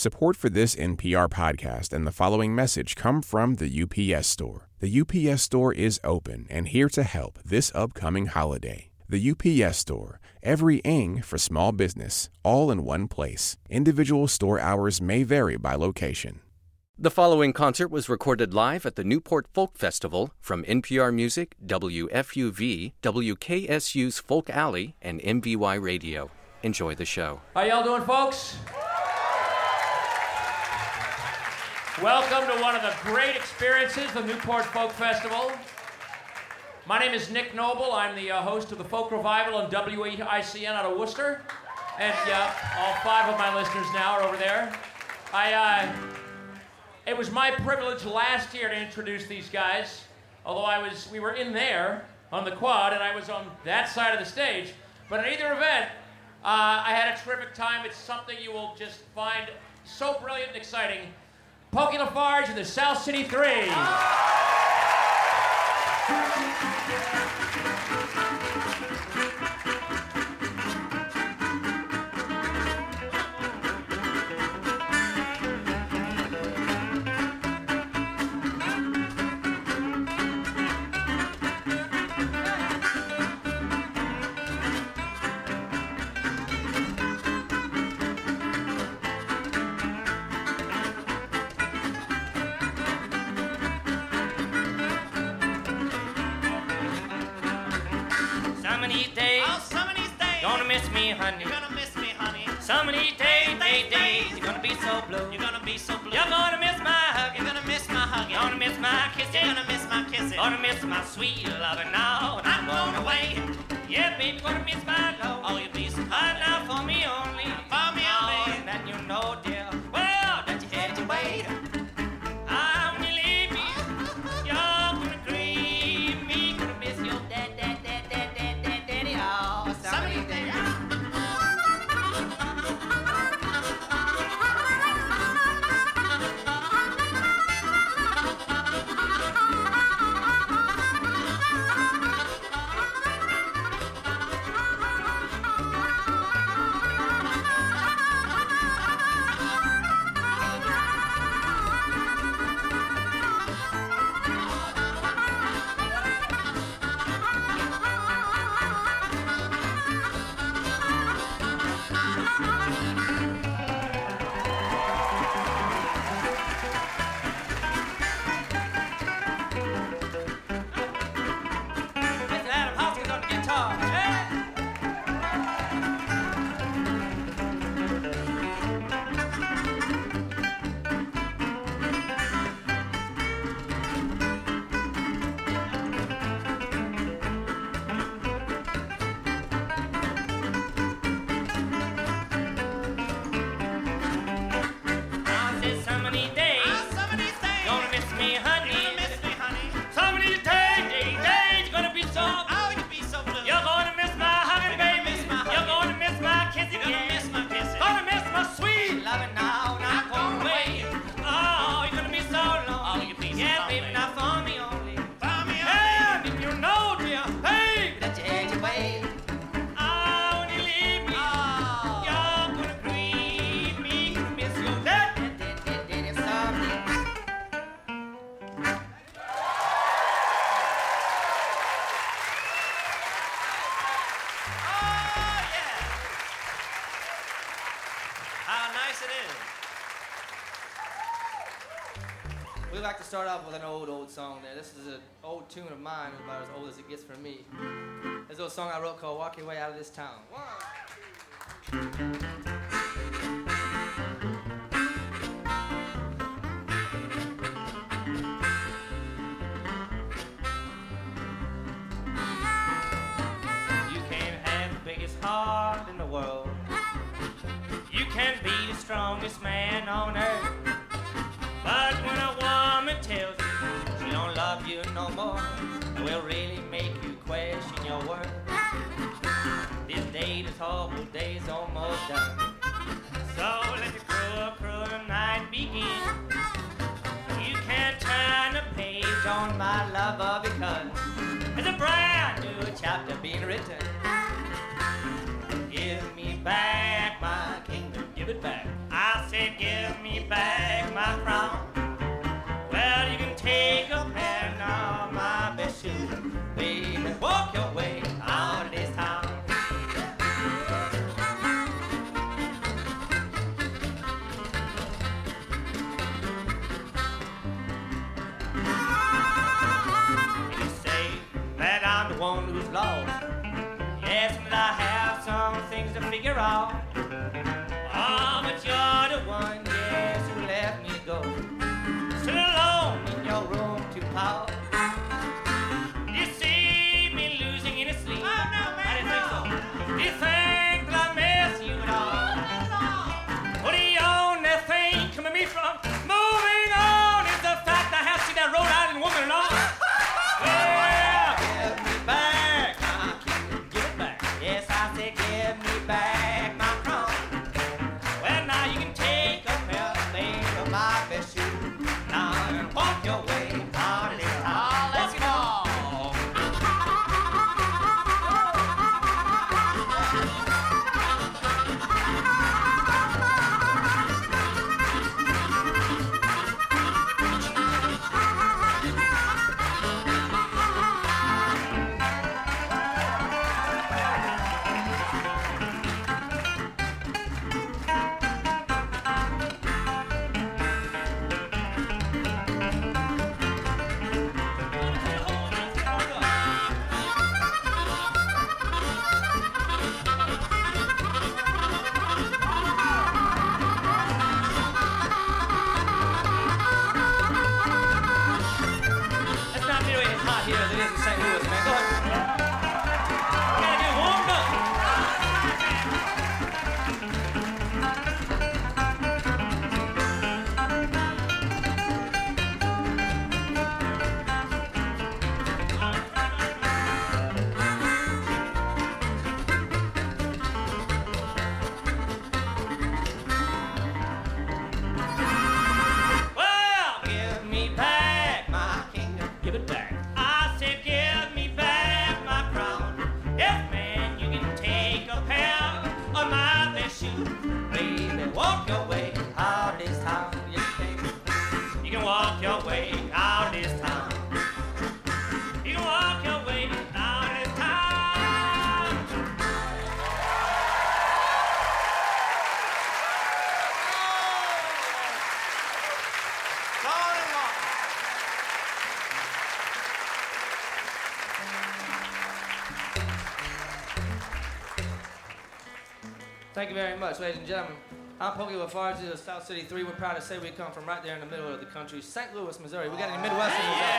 Support for this NPR podcast and the following message come from the UPS Store. The UPS Store is open and here to help this upcoming holiday. The UPS Store, every ing for small business, all in one place. Individual store hours may vary by location. The following concert was recorded live at the Newport Folk Festival from NPR Music, WFUV, WKSU's Folk Alley, and MVY Radio. Enjoy the show. How y'all doing, folks? Welcome to one of the great experiences, the Newport Folk Festival. My name is Nick Noble. I'm the uh, host of the Folk Revival on WICN out of Worcester. And yeah, all five of my listeners now are over there. I, uh, it was my privilege last year to introduce these guys, although I was, we were in there on the quad and I was on that side of the stage. But in either event, uh, I had a terrific time. It's something you will just find so brilliant and exciting. Pokey LaFarge and the South City Three. Gonna miss my sweet loving now. and I'm going away. Yeah, baby, gonna miss my love. Start off with an old, old song there. This is an old tune of mine, about as old as it gets for me. Is a song I wrote called Walk Your Way Out of This Town. Horrible day's almost done. So let the cruel, cruel night begin. You can turn the page on my lover because there's a brand new chapter being written. Your way out this town. You can walk your way out this town. You can walk your way out this town. Thank you very much, ladies and gentlemen. I'm Pokey LaFarge of South City 3. We're proud to say we come from right there in the middle of the country, St. Louis, Missouri. We got any Midwesterners out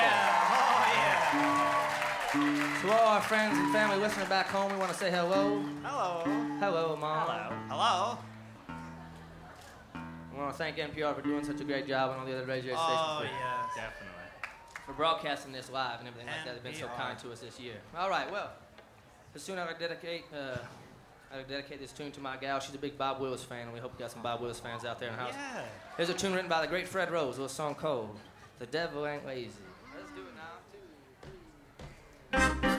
there? To all our friends and family listening back home, we want to say hello. Hello. Hello, Mom. Hello. Hello. We want to thank NPR for doing such a great job and all the other radio stations Oh, for, yeah. Definitely. for broadcasting this live and everything like that. They've been so kind to us this year. All right, well, as soon as I dedicate, uh, I dedicate this tune to my gal. She's a big Bob Wills fan, and we hope we got some Bob Wills fans out there in the house. Yeah. Here's a tune written by the great Fred Rose, a little song called "The Devil Ain't Lazy." Let's do it now. Two. Where's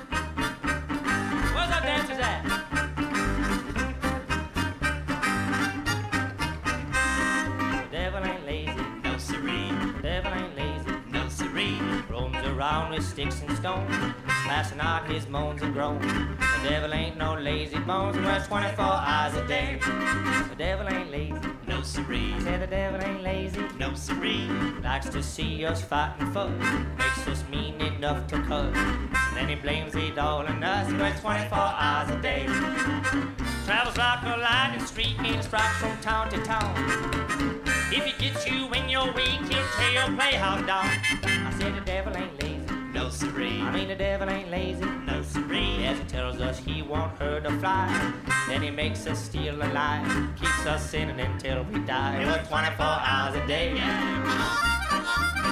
Roams with sticks and stones, passing out his moans and groans. The devil ain't no lazy bones, and works 24 hours a day. The devil ain't lazy. No siree. Say the devil ain't lazy. No siree. Likes to see us fighting fuss, makes us mean enough to cuss. And then he blames it all on us, works 24 hours a day. Travels like a lightning streak and strikes from town to town. If he gets you when you're weak, he'll tear your playhouse down. I said the devil ain't lazy. No siree. I mean the devil ain't lazy. No siree. Yes, he tells us he won't hurt a fly. Then he makes us steal a lie. Keeps us sinning until we die. We work 24 hours a day. guy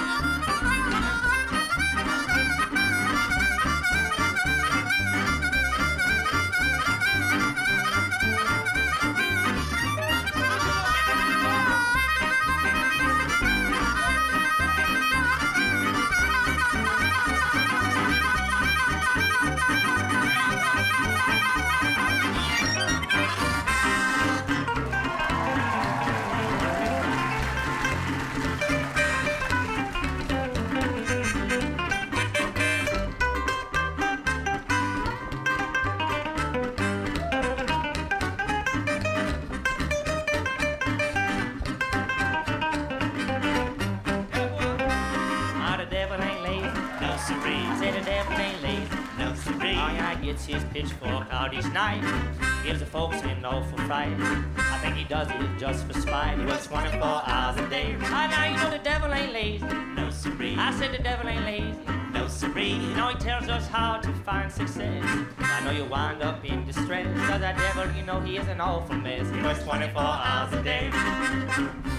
find success. I know you wind up in distress. Cause that devil, you know he is an awful mess. He works 24 hours a day.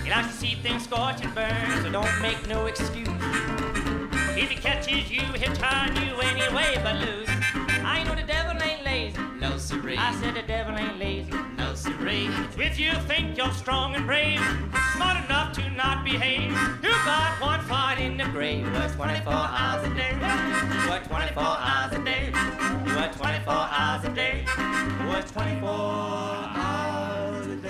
He likes to see things scorch and burn, so don't make no excuse. If he catches you, he'll turn you anyway but lose. I know the devil ain't lazy. No siree. I said the devil ain't lazy. No siree. If you think you're strong and brave, smart enough to not behave, you got one foot in the grave. Work 24 hours a day. Work 24 hours a day. Work 24 hours a day. Work 24 hours a day.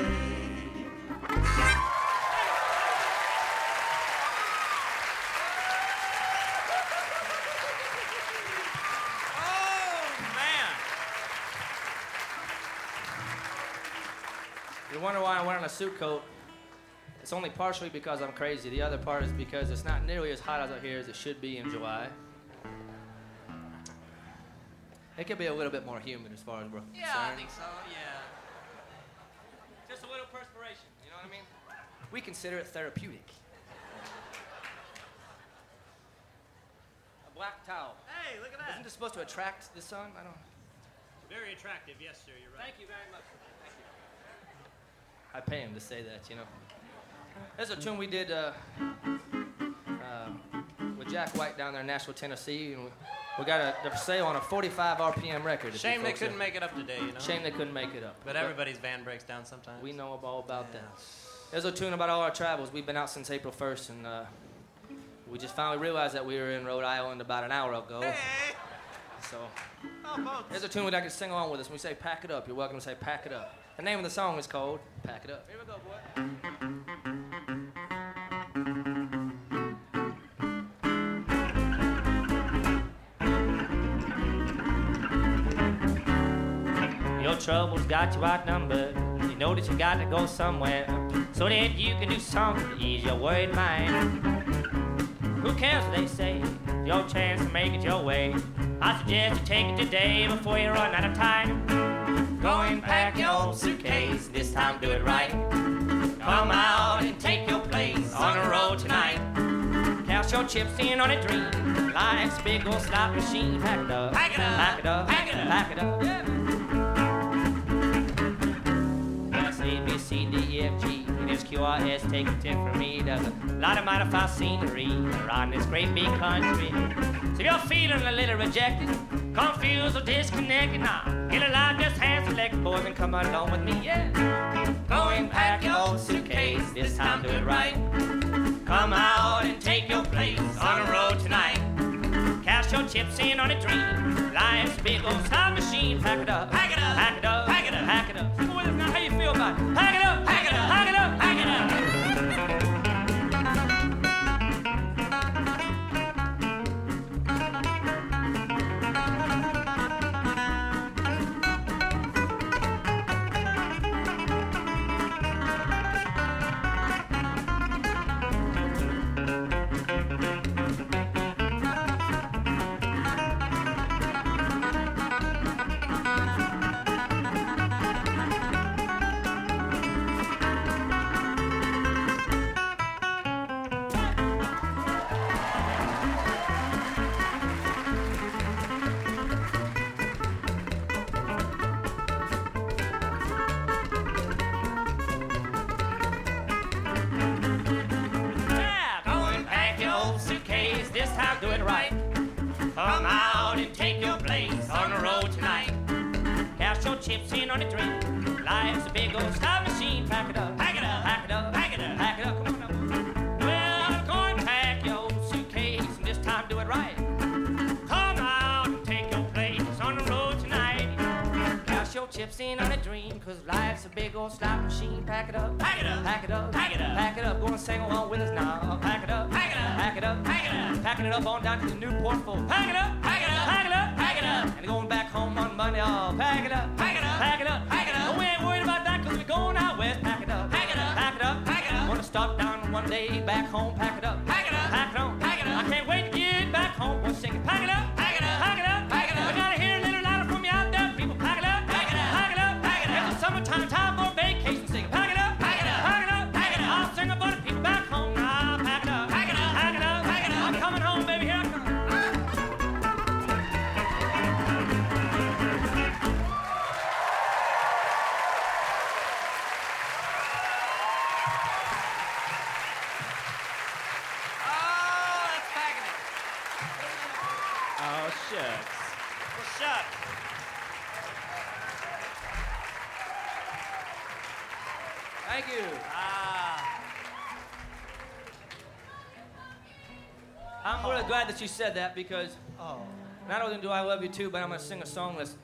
Oh man! You wonder why I'm wearing a suit coat? It's only partially because I'm crazy. The other part is because it's not nearly as hot out here as it should be in July. It could be a little bit more humid as far as we're concerned. Yeah, I think so. Yeah. Just a little perspiration. You know what I mean? We consider it therapeutic. A black towel. Hey, look at that. Isn't this supposed to attract the sun? I don't. Very attractive. Yes, sir. You're right. Thank you very much. Thank you. I pay him to say that, you know. There's a tune we did uh, uh, with Jack White down there in Nashville, Tennessee, and we, we got a for sale on a 45 RPM record. Shame they couldn't are- make it up today, you know. Shame they couldn't make it up. But everybody's van breaks down sometimes. we know all about that. There's a tune about all our travels. We've been out since April 1st, and uh, we just finally realized that we were in Rhode Island about an hour ago. Hey. So Oh, there's a tune that I can sing along with us. When we say "Pack It Up," you're welcome to say "Pack It Up." The name of the song is called "Pack It Up." Here we go, boy. Your troubles got you outnumbered. You know that you got to go somewhere so that you can do something to ease your worried mind. Who cares what they say? Your chance to make it your way. I suggest you take it today before you run out of time. Go and pack your old suitcase. This time do it right. Come out and take your place on the road tonight. Cash your chips in on a dream. Life's big old slot machine. Pack it up. Pack it up. Pack it up. Pack it up. Pack it up. Yeah. That's A, B, C, D, E, F, G. There's Q, R, S, take a tip from me. There's a lot of modified scenery around this great big country. So if you're feeling a little rejected, confused or disconnected, now get a life, just hand select boys and come along with me, yeah. Go and pack your old suitcase, this time do it right. Come out and take your place on the road tonight. Chips in on a dream. Life's a big old time machine. Pack it up. Pack it up. Pack it up. Pack it up. Pack it up. With us now. How you feel about it? Pack it up. Pack it up. Pack it up. Pack it up. Yeah, machine. Pack it up. Pack it up. Pack it up. Pack it up. Pack it up. Go and sing along with us now. Pack it up. Pack it up. Pack it up. Pack it up. Packing it up on down to the Newport Folk. Pack it up. Pack it up. Pack it up. Pack it up. And going back home on Monday. Oh, pack it up. Pack it up. Pack it up. Pack it up. And we ain't worried about that cause we're going out west. Pack it up. Pack it up. Pack it up. Pack it up. Gonna stop down one day back home. Pack it up. Pack it up. Pack it on. Pack it up. I can't wait to get back home. We'll sing it. Pack it up. That you said that because Oh. not only do I love you too, but I'm gonna sing a song that's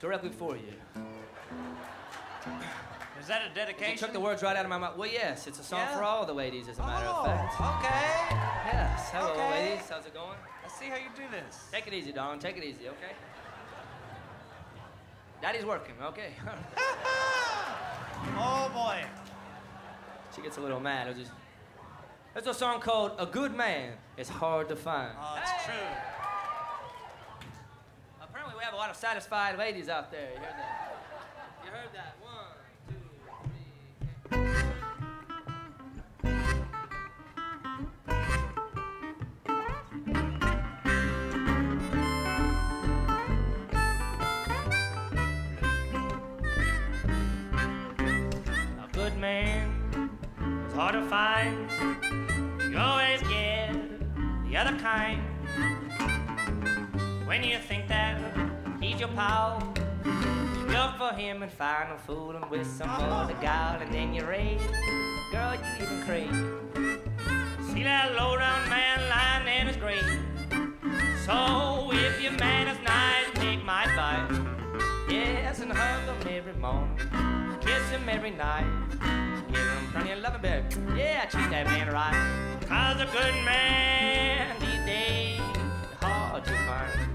directly for you. Is that a You dedication? took the words right out of my mouth. Well, yes, it's a song Yeah? for all the ladies, as a matter oh, of fact. Oh, okay. Yes. Hello, Okay. ladies. How's it going? Let's see how you do this. Take it easy, darling. Take it easy, okay? Daddy's working, okay? Oh boy. she gets a little mad. Just... There's a song called "A Good Man Is Hard to Find." Oh, it's Hey! true. Apparently, we have a lot of satisfied ladies out there. You heard that? You heard that? One, two, three. A good man is hard to find. Kind. When you think that he's your pal, you look for him and find him fooling with some other gal, and then you're raise, girl, you even crave. See that low down man lying in his grave. So if your man is nice, take my advice. Yes, and hug him every morning, kiss him every night. Him plenty of loving, baby. Yeah, treat that man right. Cause a good man these days hard to find.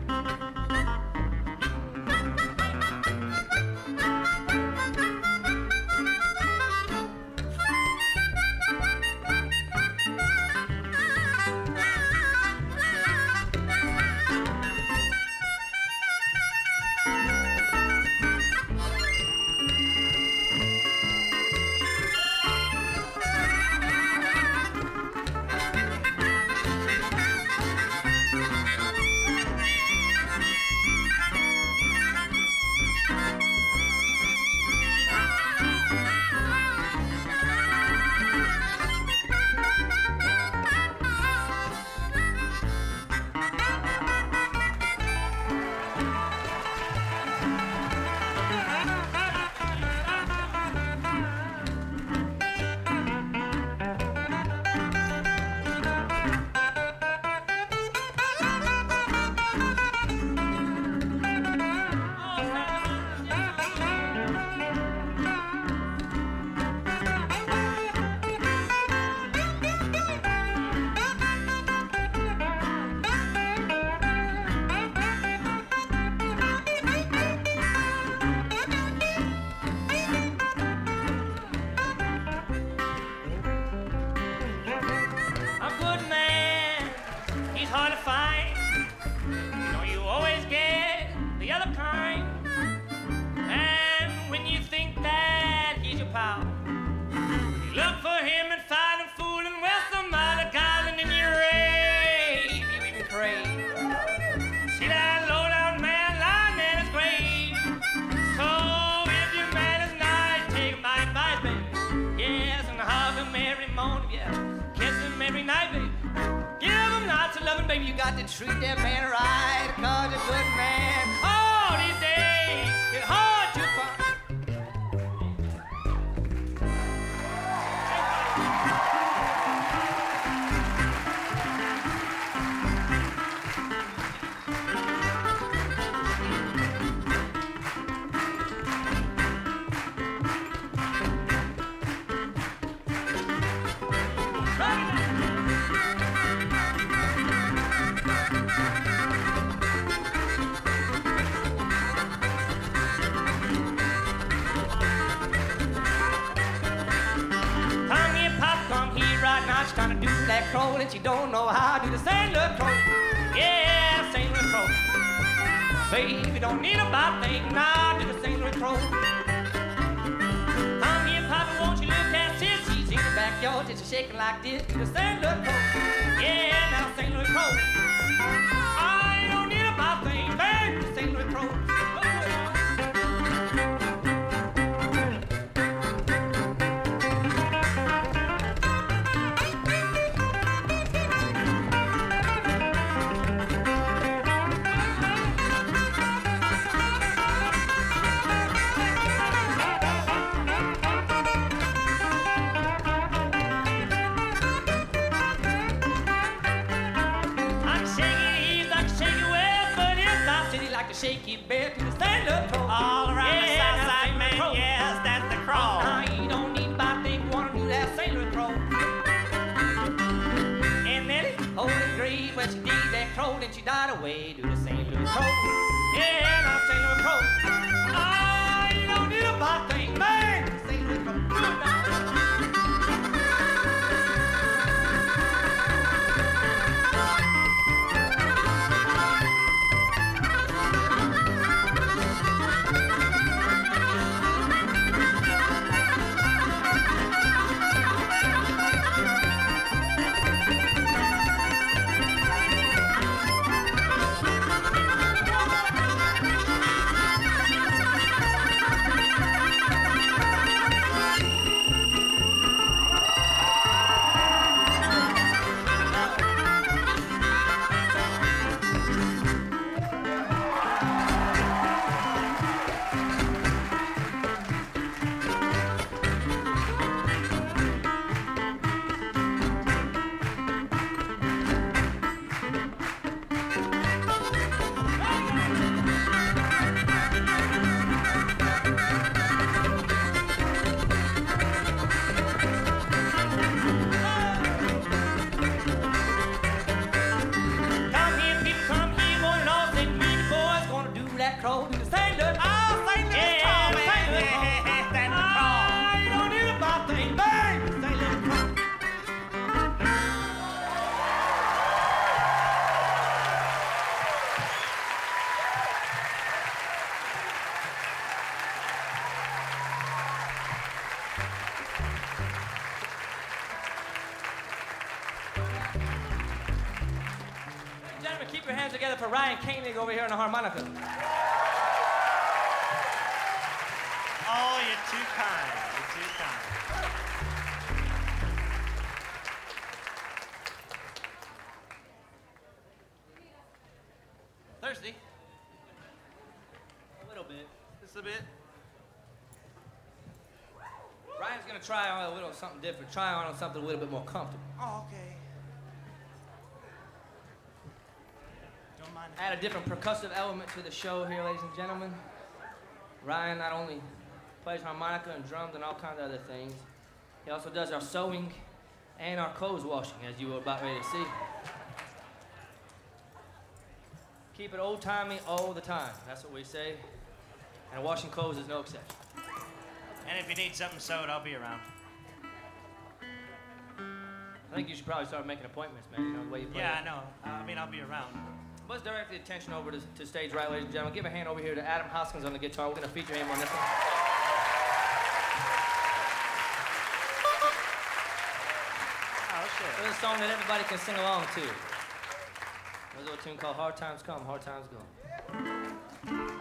A little something different. Try on something a little bit more comfortable. Oh, okay. Don't mind. Add a different percussive element to the show here, ladies and gentlemen. Ryan not only plays harmonica and drums and all kinds of other things, he also does our sewing and our clothes washing, as you were about ready to see. Keep it old timey all the time. That's what we say. And washing clothes is no exception. And if you need something sewed, I'll be around. I think you should probably start making appointments, man. You know the way you play. Yeah, it. I know. Uh, I mean, I'll be around. Let's direct the attention over to, to stage right, ladies and gentlemen. Give a hand over here to Adam Hoskins on the guitar. We're going to feature him on this one. Oh, is a song that everybody can sing along to. There's a little tune called Hard Times Come, Hard Times Go.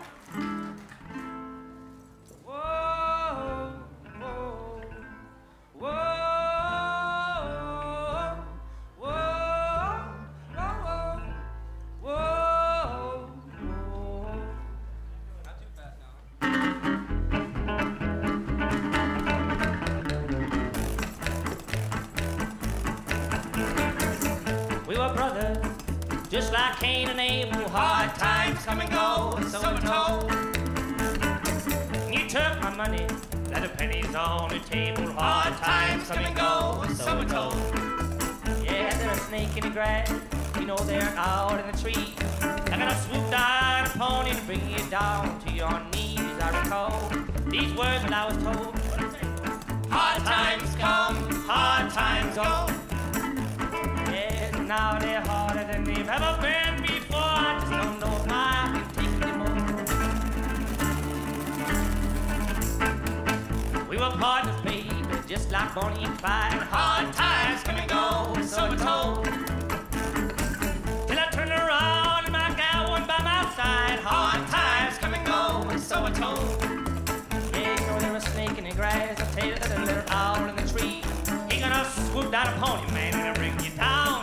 On the table. Hard times come and go, so we're told. Yeah, there's a snake in the grass, you know they're out in the tree. They're gonna swoop down upon you and bring you down to your knees. I recall these words that I was told. Hard times come, hard times go. Yes, now they're harder than they've ever been before. I just don't know We were partners, baby, just like Bonnie and Clyde. Hard times come and go, so we're told. Till I turn around and my gal one by my side. Hard times come and go, so we're told. Yeah, you know there was snake in the grass. I tell you that a little owl in the tree. He gonna swoop down upon you, man, and bring you down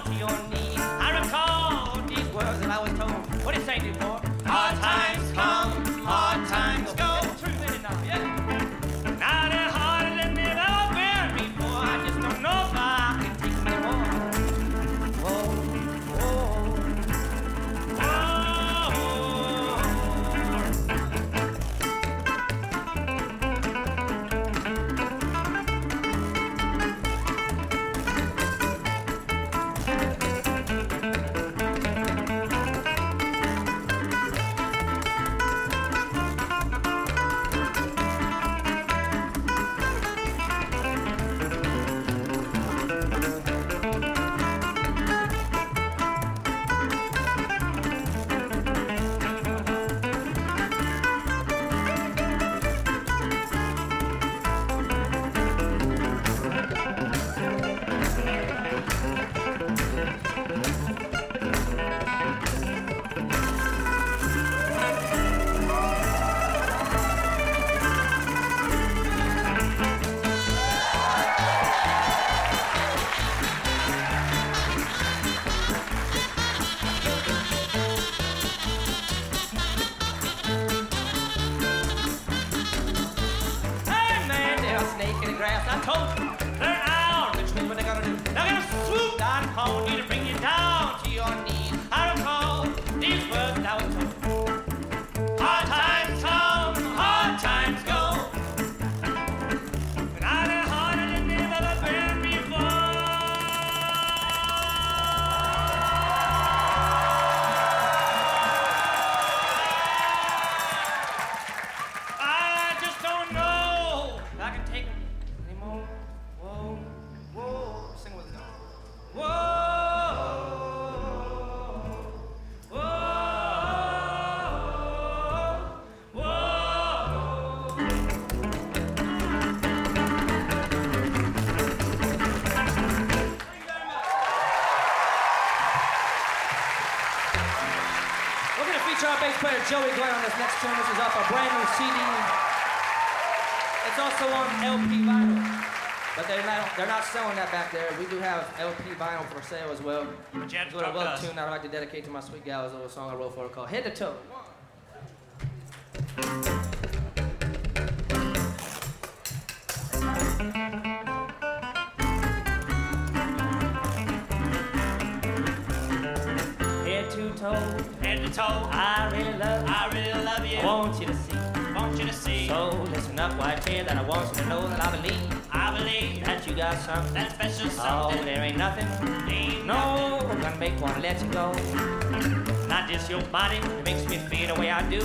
We're going to feature our bass player Joey Glynn on this next tune. This is off a brand new CD. It's also on LP vinyl. But they're not, they're not selling that back there. We do have LP vinyl for sale as well. But you have to It's a to little us. tune that I'd like to dedicate to my sweet gal. It's a little song I wrote for her called Head to Toe. Toe, Head to toe, I really love you. I really love you. I want you to see. want you to see. So listen up, white tail, that I want you to know that I believe I believe that you got something. that special oh, something. Oh, there ain't nothing. Ain't No, I'm gonna make one let you go. Not just your body that makes me feel the way I do.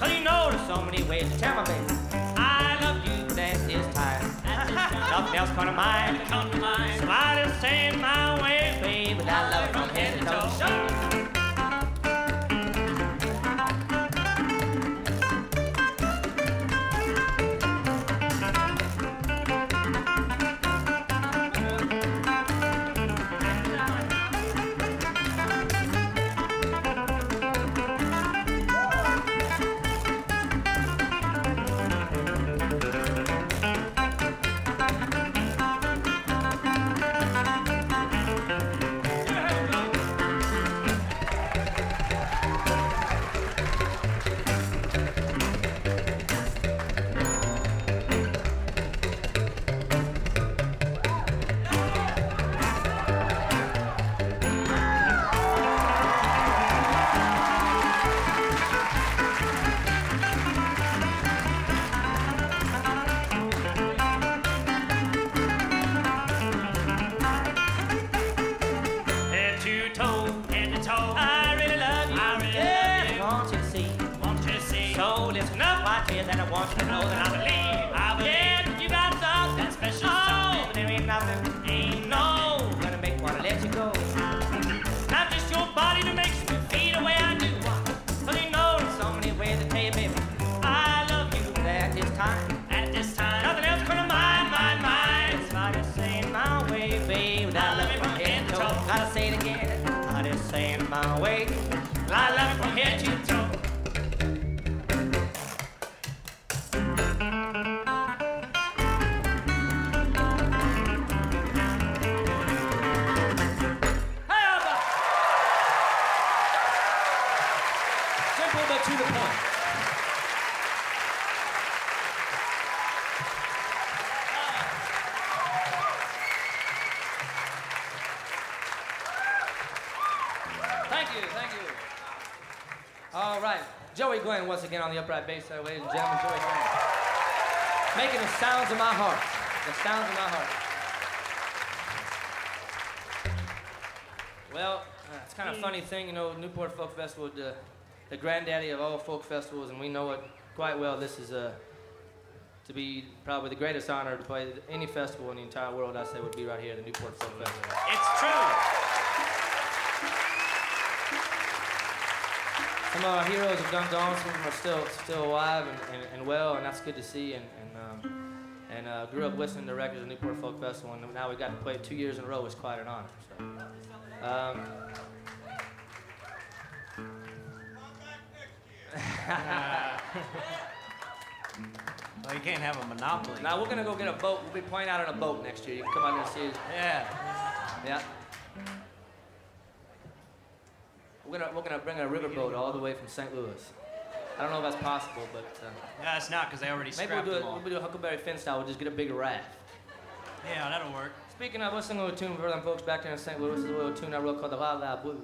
Cause you know there's so many ways to tell my baby. I love you, but at this time. Nothing else come to mind. come to mind. Somebody say my way, baby, but I love it from head to toe. Want to know that I believe. I believe. You got something. Special oh, but there ain't nothing. Ain't no gonna make one let you go. Not just your body that makes me feel the way I do. But you know there's so many ways to tell you, baby. I love you at this time. At this time. Nothing else gonna mind, mind, mind. I love it from head to toe. Gotta say it again. I just saying my way. I love it from head to toe. Ladies and gentlemen. Joey Glynn, making the sounds of my heart. The sounds of my heart. Well, uh, it's kind of a funny thing, you know, Newport Folk Festival, the, the granddaddy of all folk festivals, and we know it quite well. This is uh, to be probably the greatest honor to play any festival in the entire world. I say would be right here, at the Newport Folk Festival. It's true. Some of our heroes have done gone. Some of them are still still alive and, and, and well, and that's good to see. And and, um, and uh, grew up listening to records of Newport Folk Festival, and now we got to play two years in a row. It's quite an honor. So. Um, Well, you can't have a monopoly. now we're gonna go get a boat. We'll be playing out on a boat next year. You can come out and see us. Yeah. Yeah. We're gonna we're gonna bring a riverboat all the way from St. Louis. I don't know if that's possible, but uh, No, it's not because they already maybe we'll do it. them all. We'll do a Huckleberry Finn style. We'll just get a bigger raft. Yeah, that'll work. Speaking of, let's sing a little tune for them folks back there in St. Louis. This is a little tune I wrote called the La La Blues.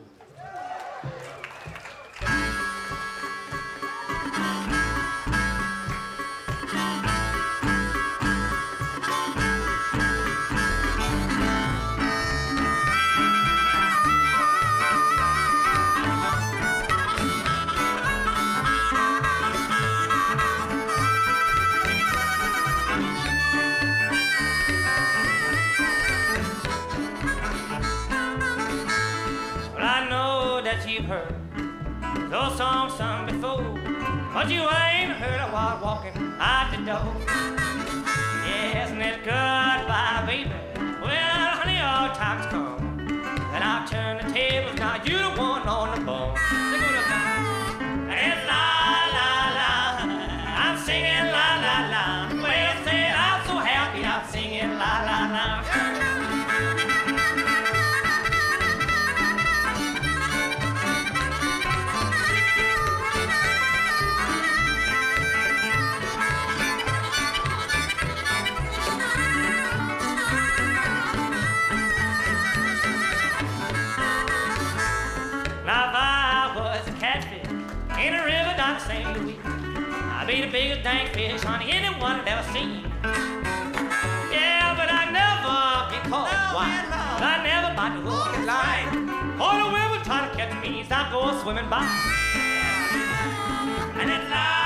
Biggest dang fish honey anyone had ever seen. Yeah, but I never get caught. Why? I never bite the hook and line. All the women try to catch me, so I go swimming by. And it's la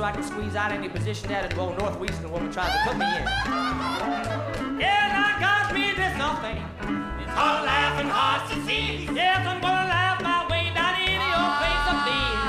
so I can squeeze out any position that a roll northeast and woman tries to put me in. And I got me this nothing. It's all laughing hearts to see. Yes, I'm gonna laugh my way down any old place of these.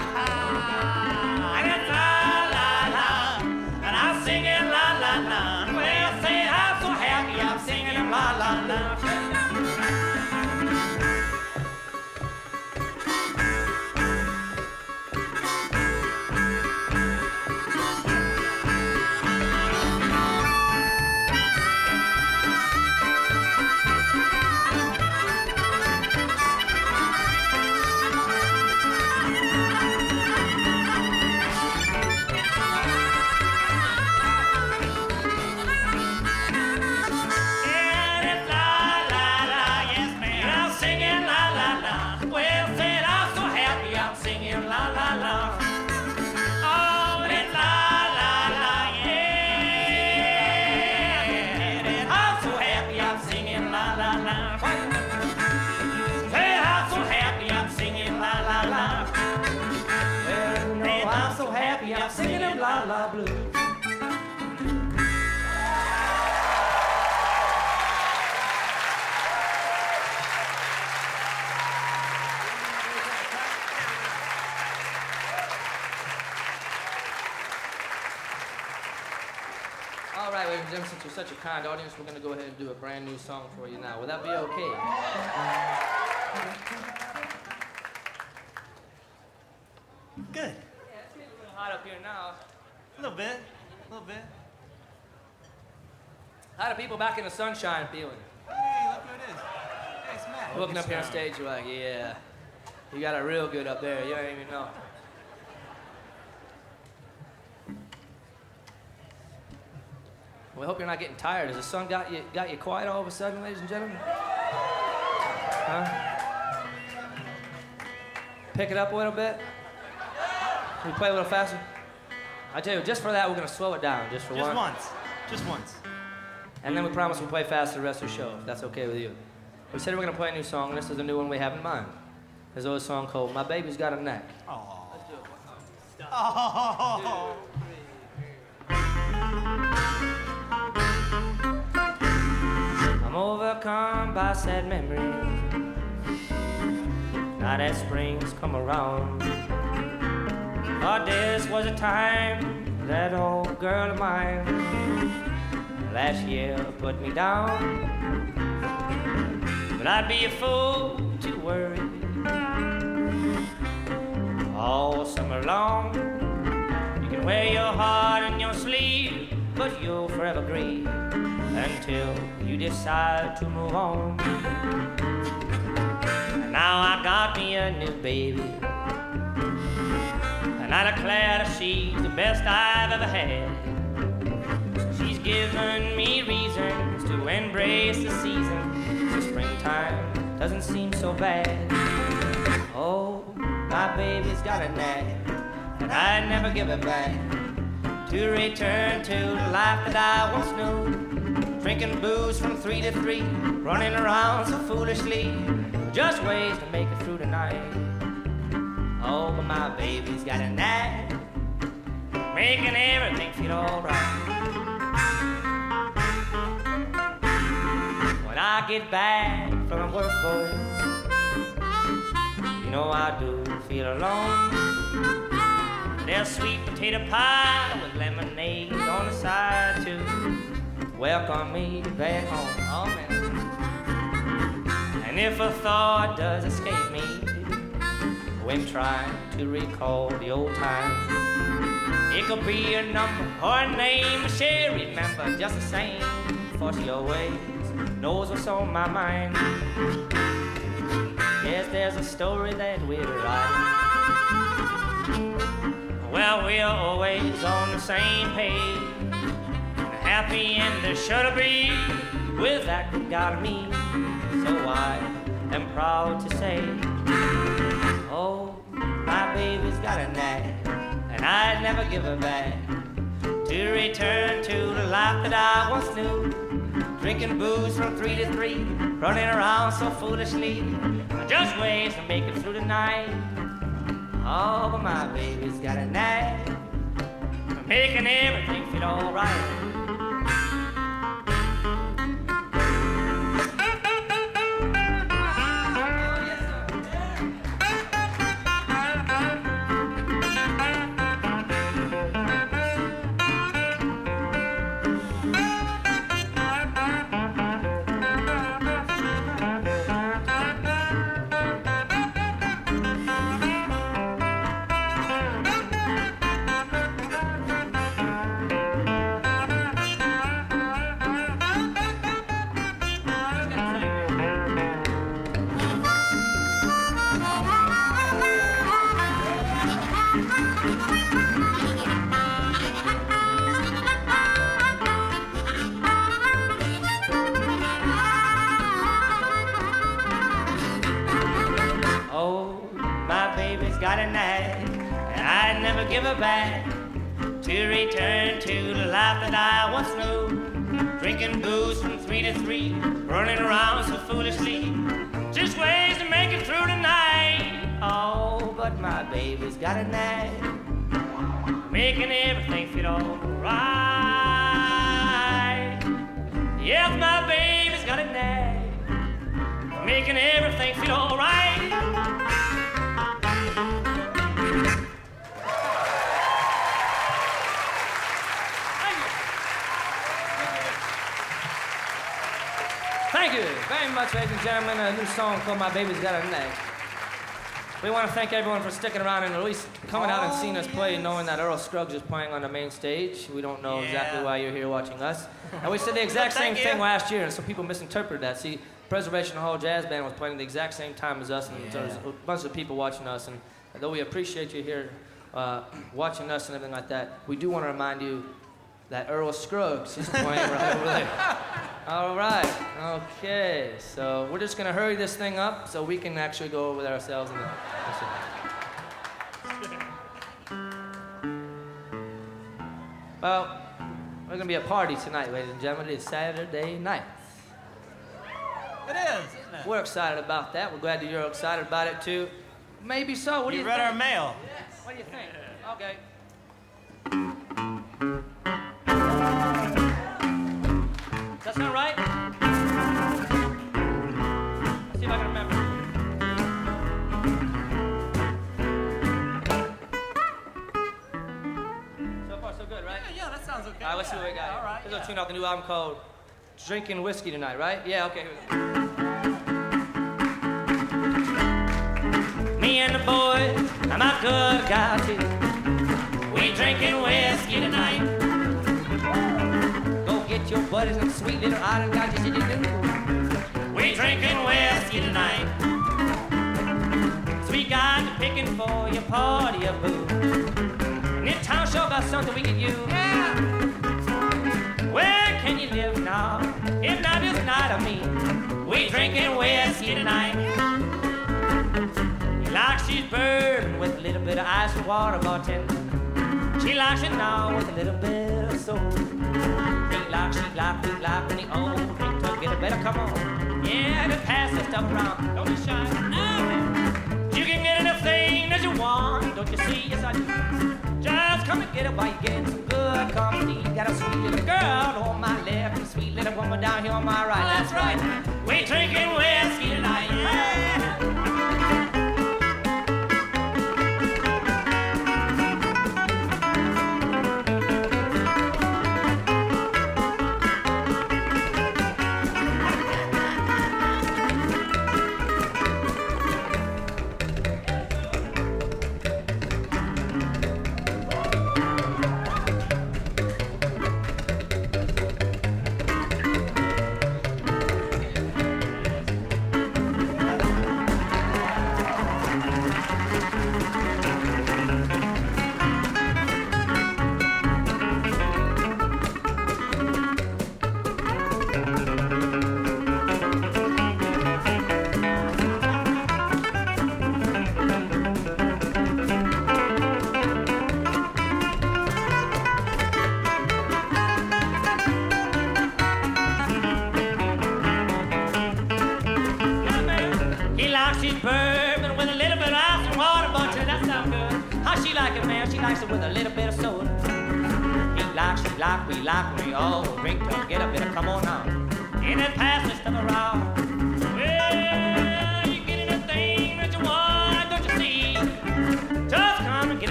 Such a kind audience, we're going to go ahead and do a brand new song for you now. Will that be okay? Good. Yeah, it's getting a little hot up here now. A little bit. A little bit. How do people back in the sunshine feeling? Hey, look who it is. Hey, it's Matt. Looking up here on stage, you're like, yeah, you got it real good up there. You don't even know. Well, I hope you're not getting tired. Has the sun got you got you quiet all of a sudden, ladies and gentlemen? Huh? Pick it up a little bit. Can we play a little faster? I tell you, just for that, we're gonna slow it down, just for Just one. once. Just once. And then we promise we'll play fast the rest of the show, if that's okay with you. We said we're gonna play a new song, and this is a new one we have in mind. There's a song called My Baby's Got a Knack. Oh. Oh. Overcome by sad memories. Now that spring's come around. Oh, this was a time that old girl of mine last year put me down. But I'd be a fool to worry all summer long. You can wear your heart on your sleeve, but you'll forever grieve until you decide to move on. Now I got me a new baby, and I declare she's the best I've ever had. She's given me reasons to embrace the season. The springtime doesn't seem so bad. Oh, my baby's got a knack, and I'd never give it back. To return to the life that I once knew. Drinking booze from three to three, running around so foolishly. Just ways to make it through the night. Oh, but my baby's got a knack, making everything feel alright. When I get back from work, boy, you know I do feel alone. There's sweet potato pie with lemonade on the side too. Welcome me back home, oh. And if a thought does escape me when trying to recall the old times, it could be a number or a name she'll remember just the same. For she always knows what's on my mind. Yes, there's a story that we're writing. Well, we're always on the same page. Happy end there should be with that of me. So I am proud to say, oh, my baby's got a knack, and I'd never give her back. To return to the life that I once knew, drinking booze from three to three, running around so foolishly, just ways to make it through the night. Oh, but my baby's got a knack for making everything feel alright. Oh, A new song called My Baby's Got a Knack. We want to thank everyone for sticking around and at least coming out and seeing us play, knowing that Earl Scruggs is playing on the main stage. We don't know exactly why you're here watching us. And we said the exact same thing last year, and some people misinterpreted that. See, Preservation Hall Jazz Band was playing the exact same time as us, and there was a bunch of people watching us. And though we appreciate you here uh, watching us and everything like that, we do want to remind you that Earl Scruggs is playing right over there. All right. Okay. So we're just gonna hurry this thing up so we can actually go over there ourselves. And. Well, we're gonna be a party tonight, ladies and gentlemen. It's Saturday night. It is, isn't it? We're excited about that. We're glad that you're excited about it too. Maybe so. What do You you read think? our mail. Yes. What do you think? Okay. That sound right? Let's see if I can remember. So far, so good, right? Yeah, yeah, that sounds okay. All right, let's see what we got. All right. There's a tune off the new album called Drinking Whiskey Tonight, right? Yeah, okay. Here we go. Me and the boys, I'm a good guy too. We drinking whiskey tonight. Your buddies and sweet little island. Yes, you do. We drinking whiskey tonight. Sweet guys are picking for your party of boo. And town sure got something we could use. Where can you live now? If not this not of me, we drinking whiskey tonight. Like she's burned with a little bit of ice and water, bartender. She likes it now with a little bit of soul. Like she like we like when the old drink together. Better come on. Yeah, to pass this stuff around. Don't be shy. No. You can get anything that you want. Don't you see? Yes, I do. Just come and get it while you get some good company. Got a sweet little girl on my left and sweet little woman down here on my right. That's right. We drinking whiskey tonight. He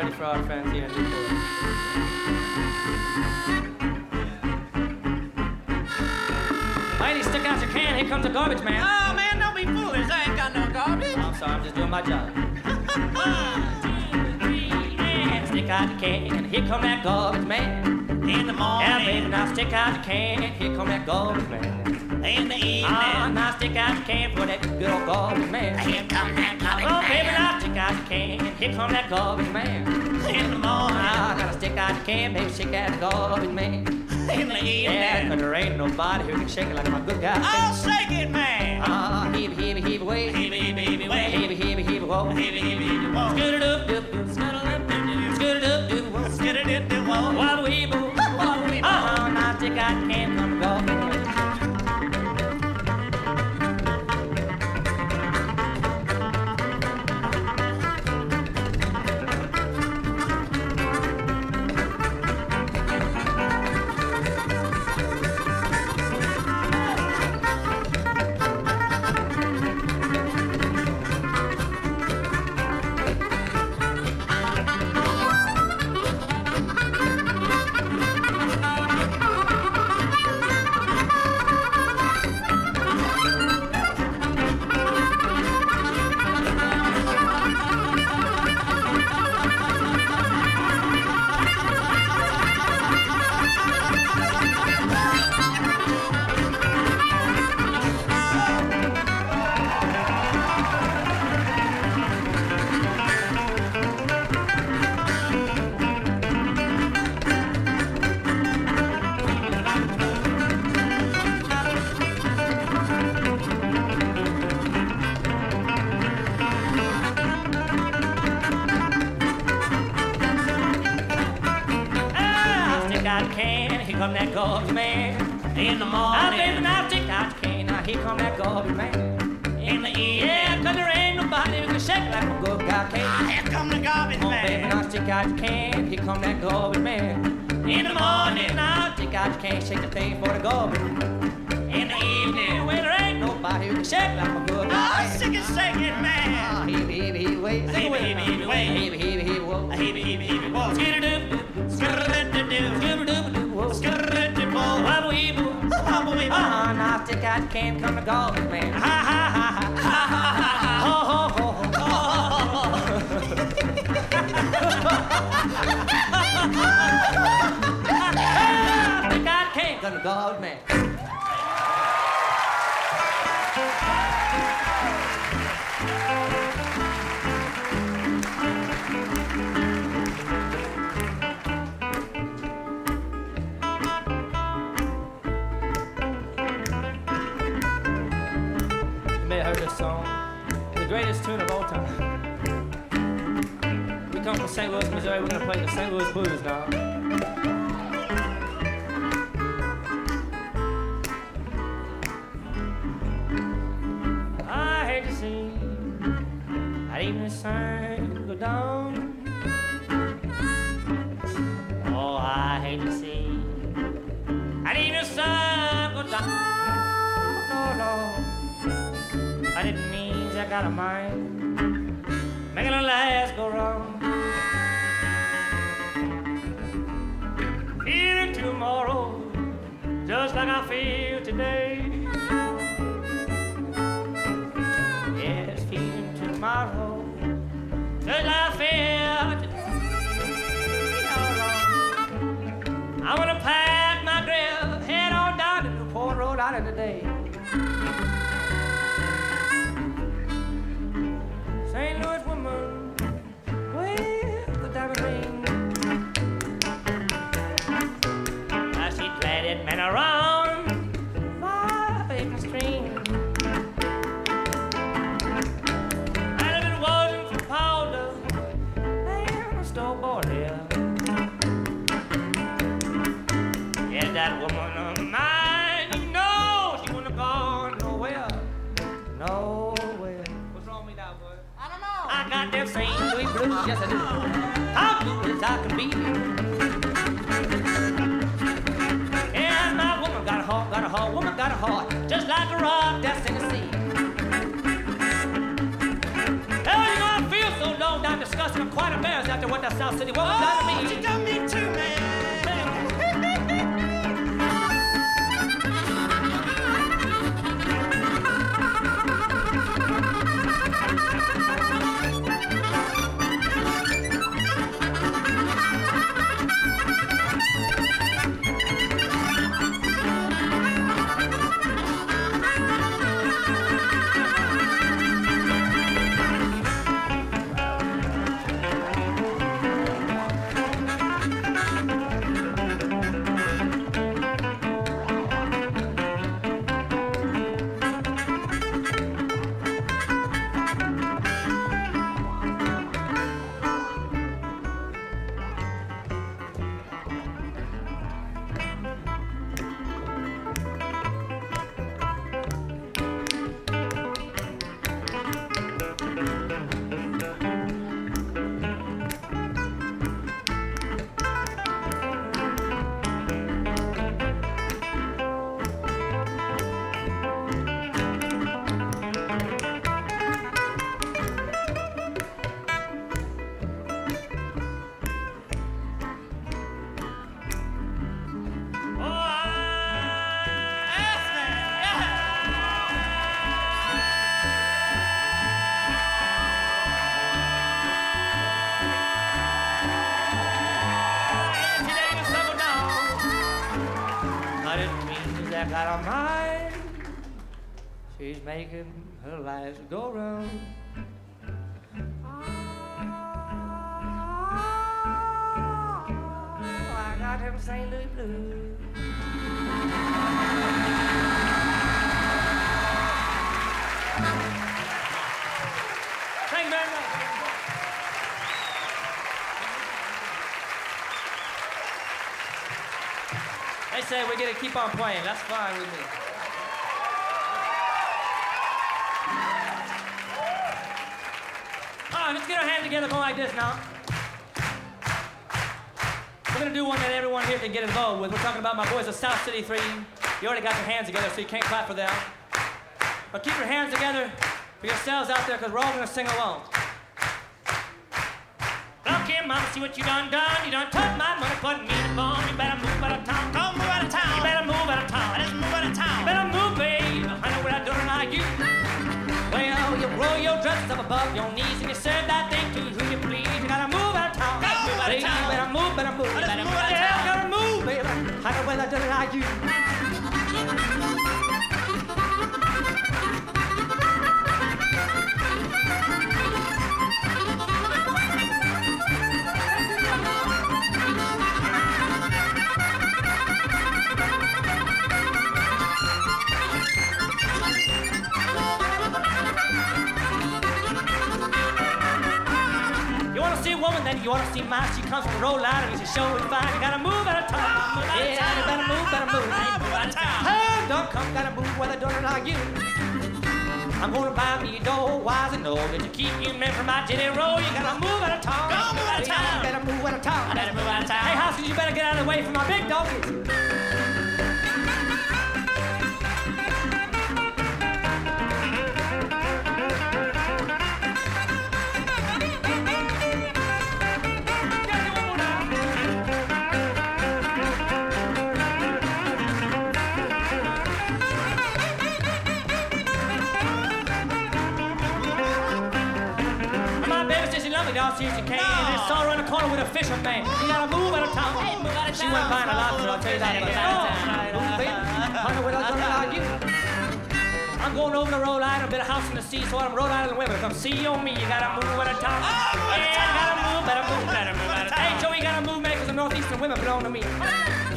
prepared for our fancy engine Mighty, stick out your can. Here comes a garbage man. Oh, man, don't be foolish. I ain't got no garbage. Oh, I'm sorry. I'm just doing my job. One, two, three, and stick out your can. Here come that garbage man. In the morning. Yeah, baby, now stick out your can. Here come that garbage man in the evening. Oh, now stick out the can for that good old garbage man. Here come that garbage oh, man. Oh, baby, now stick out the can. Here come that garbage man. In the morning. Ah, oh, now stick out your can, baby, shake the garbage man. In the evening. Yeah, but there ain't nobody who can shake it like my good guy. Oh, shake it, man. Ah, oh, heave, heave, heave away. Heave, heave, heave away. Heave, heave, heave away. Heave, heave, heave away. Scoot it up, doop, doop, scoot it up, doop, doop, scoot it up, do? doop, scoot it up, doop, doop, waddle weeble, waddle weeble. Oh, ah, now stick out the can. can't come to golf, man. time. We come from St. Louis, Missouri. We're gonna play the St. Louis Blues now. evening sun go down. Oh, I hate to see an evening sun go down. No, no, I didn't mean I got a mind. What Won't oh, let. St. Louis blues. Thank you very much. They say we get to keep on playing. That's fine with me. All right, let's get our hands together, go like this now. We're gonna do one that everyone here can get involved with. We're talking about my boys of South City 3. You already got your hands together, so you can't clap for them. But keep your hands together for yourselves out there, because we're all gonna sing along. Look here, mama, see what you done done. You done took my money, put me in the bone. You better move out of town. Don't move out of town. You better move out of town. Let's move out of You town. better move, babe. I know what I don't like you. Well, you roll your dress up above your knees and you serve that thing I know don't like you. Wanna see a woman, then you wanna see mine. She comes from Rhode Island and she show is fine. You gotta move yeah, you better move, better move. Move out of town. Hey, don't come, gotta move where they don't like you. I'm gonna buy me a door, wise and know that to keep you men from my jetty roll. You gotta move out of town. Go move out of town. Better move out of town. I better move out of town. Hey, Hoskins, you better get out of the way from my big dog. She dog. She, she came and I saw her around the corner with a fisherman. You gotta move out of town. Hey, move out of She town. went buying a lot, but I'll tell you that. Move But out of oh, town. move, baby. I know what I'm gonna argue. I'm going over to Rhode Island, a bit of house in the sea, so I'm Rhode Island women. Come see you on me, you gotta move out of town. Oh, move out of yeah, gotta move, better move, Better move out of town. Hey, Joe, you gotta move, man, 'cause the northeastern women belong to me.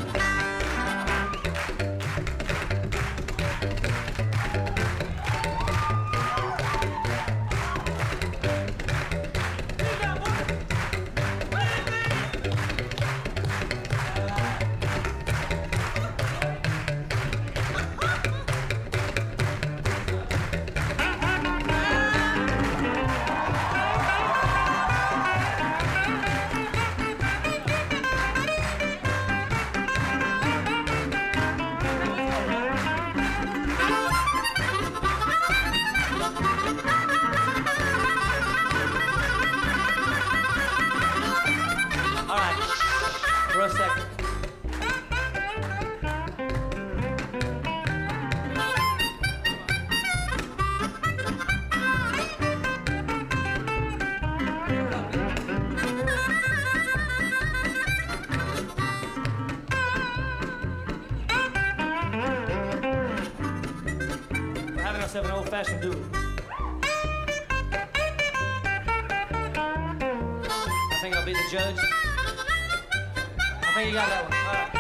think I'll be the judge. I think you got that one.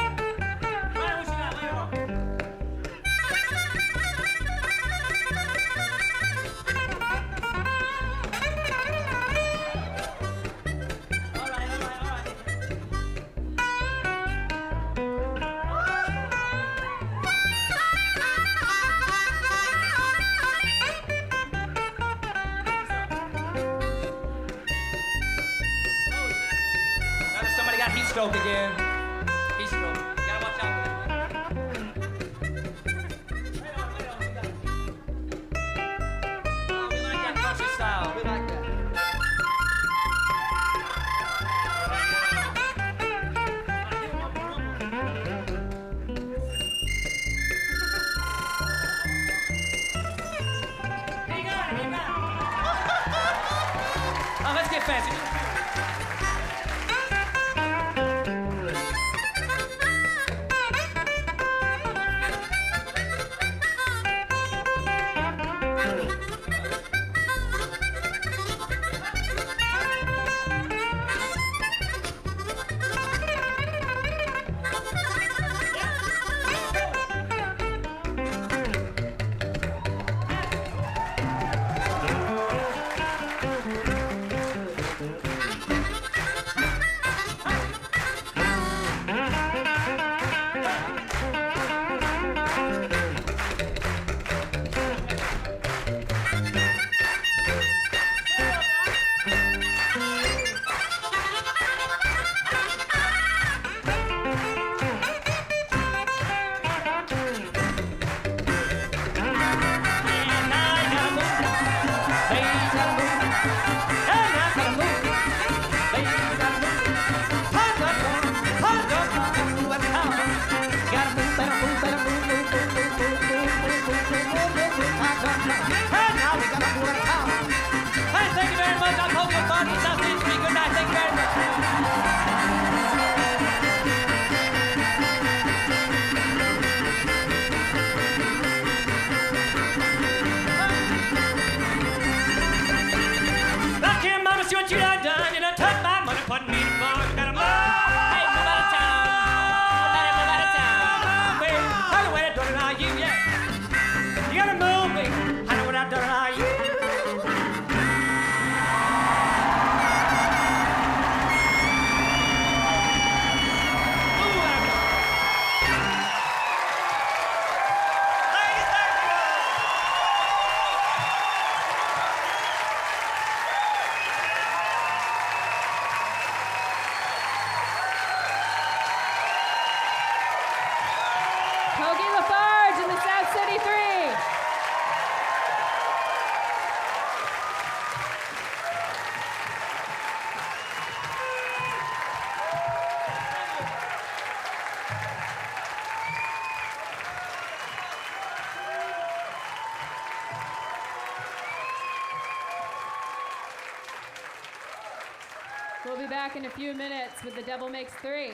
With The Devil Makes Three.